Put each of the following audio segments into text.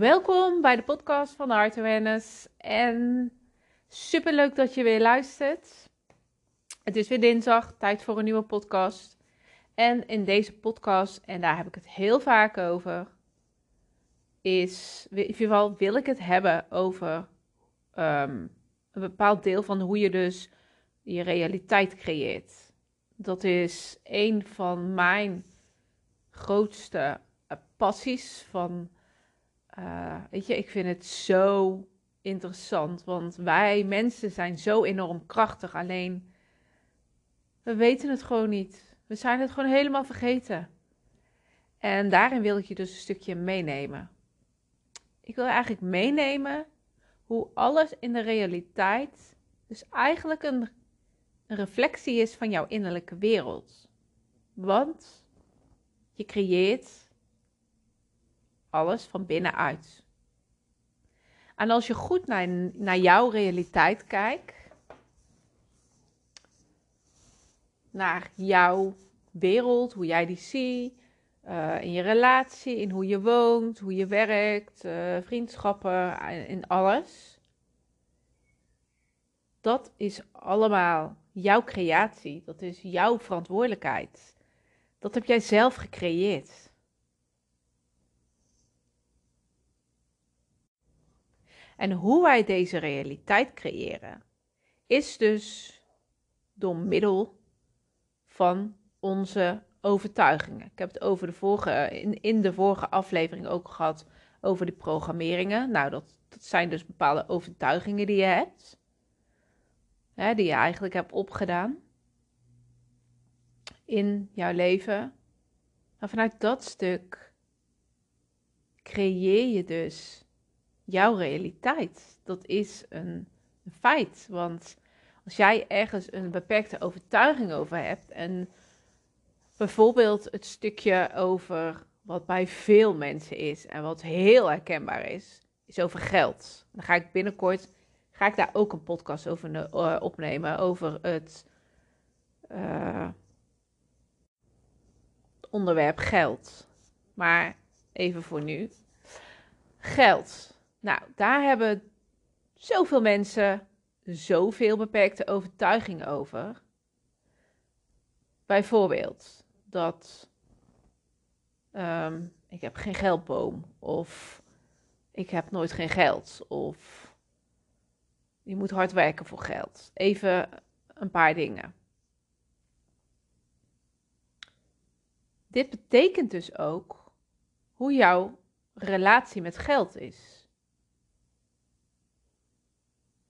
Welkom bij de podcast van de Heart Awareness. En super leuk dat je weer luistert. Het is weer dinsdag, tijd voor een nieuwe podcast. En in deze podcast, en daar heb ik het heel vaak over, is, in ieder geval wil ik het hebben over ehm, een bepaald deel van hoe je dus je realiteit creëert. Dat is een van mijn grootste eh, passies van uh, weet je, ik vind het zo interessant. Want wij mensen zijn zo enorm krachtig. Alleen we weten het gewoon niet. We zijn het gewoon helemaal vergeten. En daarin wil ik je dus een stukje meenemen. Ik wil eigenlijk meenemen hoe alles in de realiteit dus eigenlijk een, een reflectie is van jouw innerlijke wereld. Want je creëert alles van binnenuit. En als je goed naar, naar jouw realiteit kijkt, naar jouw wereld, hoe jij die ziet, uh, in je relatie, in hoe je woont, hoe je werkt, uh, vriendschappen, in alles. Dat is allemaal jouw creatie, dat is jouw verantwoordelijkheid. Dat heb jij zelf gecreëerd. En hoe wij deze realiteit creëren, is dus door middel van onze overtuigingen. Ik heb het over de vorige, in, in de vorige aflevering ook gehad over de programmeringen. Nou, dat, dat zijn dus bepaalde overtuigingen die je hebt, hè, die je eigenlijk hebt opgedaan in jouw leven. Maar vanuit dat stuk creëer je dus jouw realiteit. Dat is een, een feit. Want als jij ergens een beperkte overtuiging over hebt en bijvoorbeeld het stukje over wat bij veel mensen is en wat heel herkenbaar is, is over geld. Dan ga ik binnenkort ga ik daar ook een podcast over uh, opnemen over het uh, onderwerp geld. Maar even voor nu. Geld. Nou, daar hebben zoveel mensen zoveel beperkte overtuigingen over. Bijvoorbeeld dat um, ik heb geen geldboom of ik heb nooit geen geld of je moet hard werken voor geld. Even een paar dingen. Dit betekent dus ook hoe jouw relatie met geld is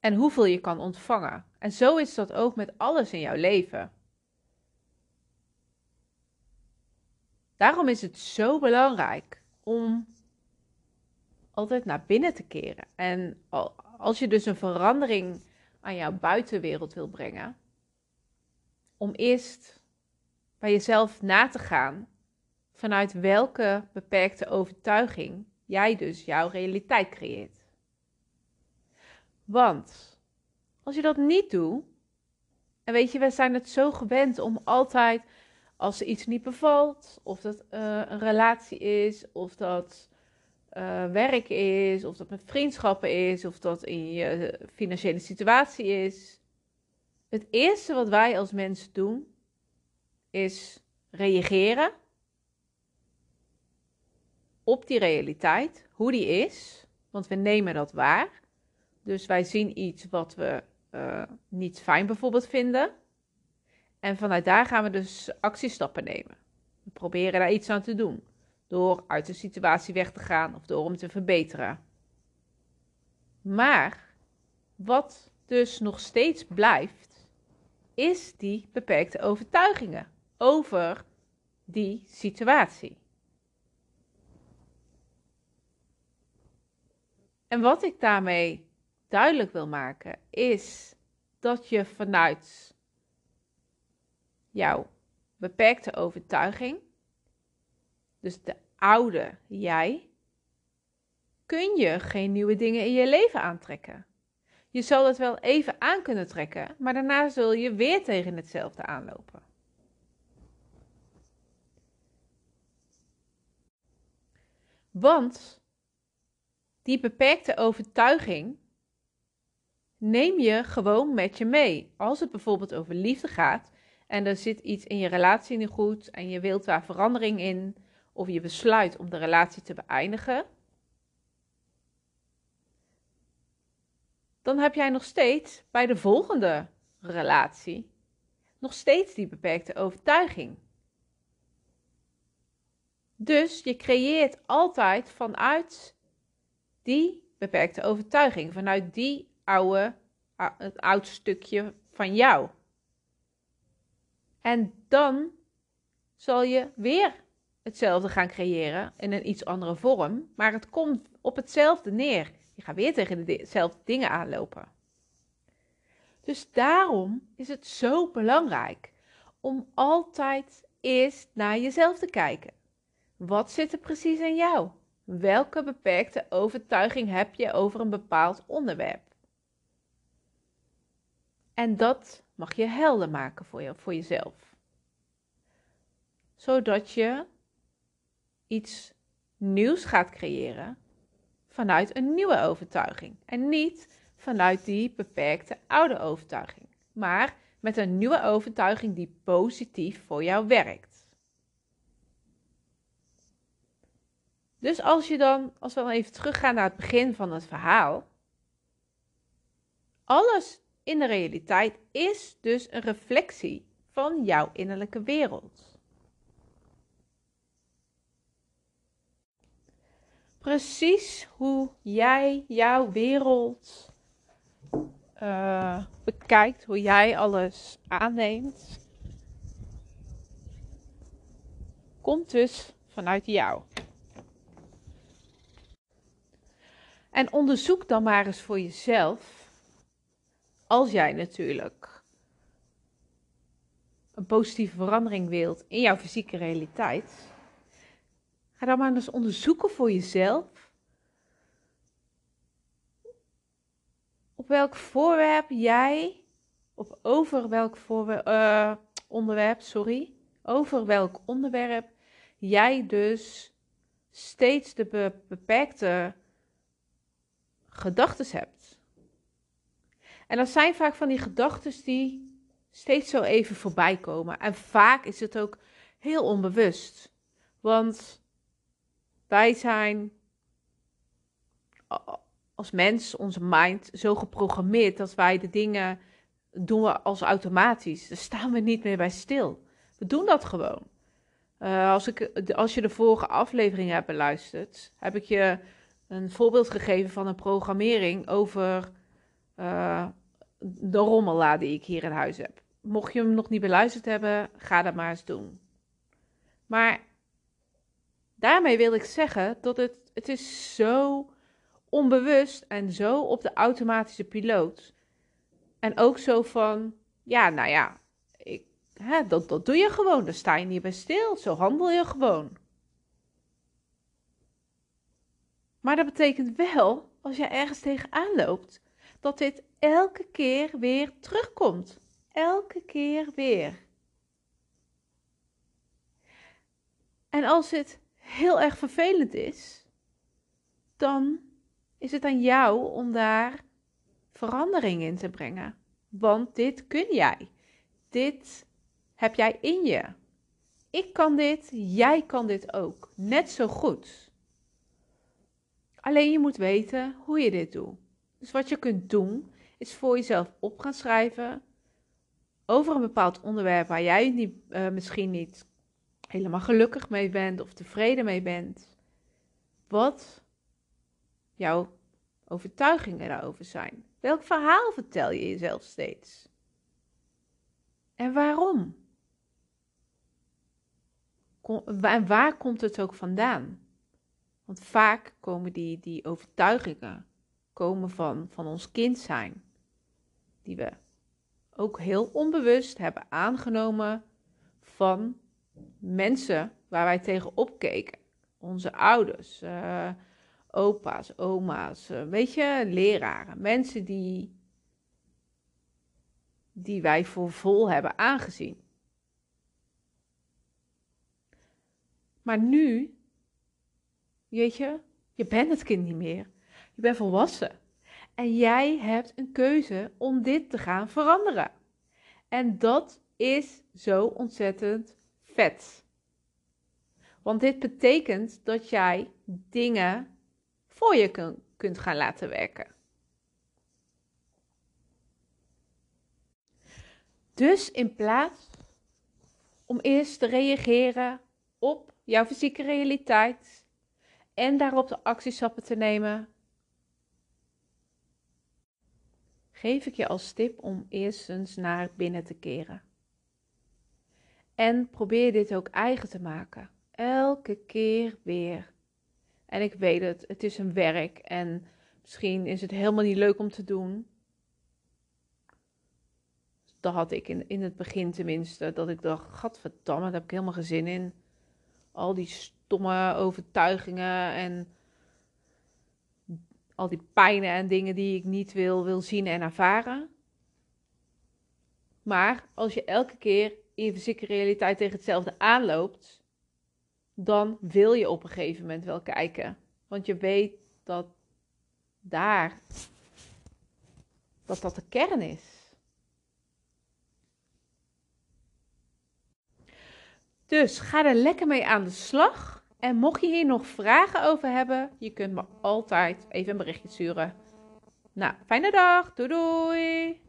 en hoeveel je kan ontvangen. En zo is dat ook met alles in jouw leven. Daarom is het zo belangrijk om altijd naar binnen te keren. En als je dus een verandering aan jouw buitenwereld wil brengen, om eerst bij jezelf na te gaan vanuit welke beperkte overtuiging jij dus jouw realiteit creëert. Want als je dat niet doet, en weet je, we zijn het zo gewend om altijd, als er iets niet bevalt, of dat uh, een relatie is, of dat uh, werk is, of dat met vriendschappen is, of dat in je financiële situatie is. Het eerste wat wij als mensen doen, is reageren op die realiteit, hoe die is, want we nemen dat waar. Dus wij zien iets wat we uh, niet fijn bijvoorbeeld vinden. En vanuit daar gaan we dus actiestappen nemen. We proberen daar iets aan te doen. Door uit de situatie weg te gaan of door hem te verbeteren. Maar wat dus nog steeds blijft, is die beperkte overtuigingen over die situatie. En wat ik daarmee duidelijk wil maken, is dat je vanuit jouw beperkte overtuiging, dus de oude jij, kun je geen nieuwe dingen in je leven aantrekken. Je zal het wel even aan kunnen trekken, maar daarna zul je weer tegen hetzelfde aanlopen. Want die beperkte overtuiging neem je gewoon met je mee. Als het bijvoorbeeld over liefde gaat en er zit iets in je relatie niet goed en je wilt daar verandering in, of je besluit om de relatie te beëindigen, dan heb jij nog steeds bij de volgende relatie nog steeds die beperkte overtuiging. Dus je creëert altijd vanuit die beperkte overtuiging, vanuit die oude, het oud stukje van jou. En dan zal je weer hetzelfde gaan creëren in een iets andere vorm, maar het komt op hetzelfde neer. Je gaat weer tegen dezelfde dingen aanlopen. Dus daarom is het zo belangrijk om altijd eerst naar jezelf te kijken. Wat zit er precies in jou? Welke beperkte overtuiging heb je over een bepaald onderwerp? En dat mag je helder maken voor, je, voor jezelf. Zodat je iets nieuws gaat creëren vanuit een nieuwe overtuiging. En niet vanuit die beperkte oude overtuiging. Maar met een nieuwe overtuiging die positief voor jou werkt. Dus als je dan, als we dan even teruggaan naar het begin van het verhaal. Alles in de realiteit is dus een reflectie van jouw innerlijke wereld. Precies hoe jij jouw wereld uh, bekijkt, hoe jij alles aanneemt, komt dus vanuit jou. En onderzoek dan maar eens voor jezelf, als jij natuurlijk een positieve verandering wilt in jouw fysieke realiteit. Ga dan maar eens onderzoeken voor jezelf. Op welk voorwerp jij, op over welk uh, onderwerp, sorry, over welk onderwerp jij dus steeds de beperkte gedachten hebt. En dat zijn vaak van die gedachten die steeds zo even voorbij komen. En vaak is het ook heel onbewust. Want wij zijn als mens, onze mind, zo geprogrammeerd dat wij de dingen doen we als automatisch. Daar staan we niet meer bij stil. We doen dat gewoon. Uh, als, ik, als je de vorige aflevering hebt beluisterd, heb ik je een voorbeeld gegeven van een programmering over uh, de rommella die ik hier in huis heb. Mocht je hem nog niet beluisterd hebben, ga dat maar eens doen. Maar daarmee wil ik zeggen dat het, het is zo onbewust en zo op de automatische piloot. En ook zo van, ja, nou ja, ik, hè, dat, dat doe je gewoon. Daar sta je niet bij stil. Zo handel je gewoon. Maar dat betekent wel, als je ergens tegenaan loopt, dat dit elke keer weer terugkomt. Elke keer weer. En als het heel erg vervelend is, dan is het aan jou om daar verandering in te brengen. Want dit kun jij. Dit heb jij in je. Ik kan dit, jij kan dit ook. Net zo goed. Alleen je moet weten hoe je dit doet. Dus wat je kunt doen, is voor jezelf op gaan schrijven over een bepaald onderwerp waar jij niet, uh, misschien niet helemaal gelukkig mee bent of tevreden mee bent. Wat jouw overtuigingen daarover zijn. Welk verhaal vertel je jezelf steeds? En waarom? en waar komt het ook vandaan? Want vaak komen die, die overtuigingen komen van, van ons kind zijn. Die we ook heel onbewust hebben aangenomen van mensen waar wij tegen opkeken. Onze ouders, uh, opa's, oma's, uh, weet je, leraren. Mensen die, die wij voor vol hebben aangezien. Maar nu Weet je, je bent het kind niet meer. Je bent volwassen. En jij hebt een keuze om dit te gaan veranderen. En dat is zo ontzettend vet. Want dit betekent dat jij dingen voor je kunt gaan laten werken. Dus in plaats om eerst te reageren op jouw fysieke realiteit en daarop de actiestappen te nemen, geef ik je als tip om eerst eens naar binnen te keren. En probeer dit ook eigen te maken. Elke keer weer. En ik weet het, het is een werk en misschien is het helemaal niet leuk om te doen. Dat had ik in, in het begin tenminste, dat ik dacht, gadverdamme, daar heb ik helemaal geen zin in. Al die stomme overtuigingen en al die pijnen en dingen die ik niet wil, wil zien en ervaren. Maar als je elke keer in je fysieke realiteit tegen hetzelfde aanloopt, dan wil je op een gegeven moment wel kijken. Want je weet dat daar, dat dat de kern is. Dus ga er lekker mee aan de slag. En mocht je hier nog vragen over hebben, je kunt me altijd even een berichtje sturen. Nou, fijne dag. Doei doei.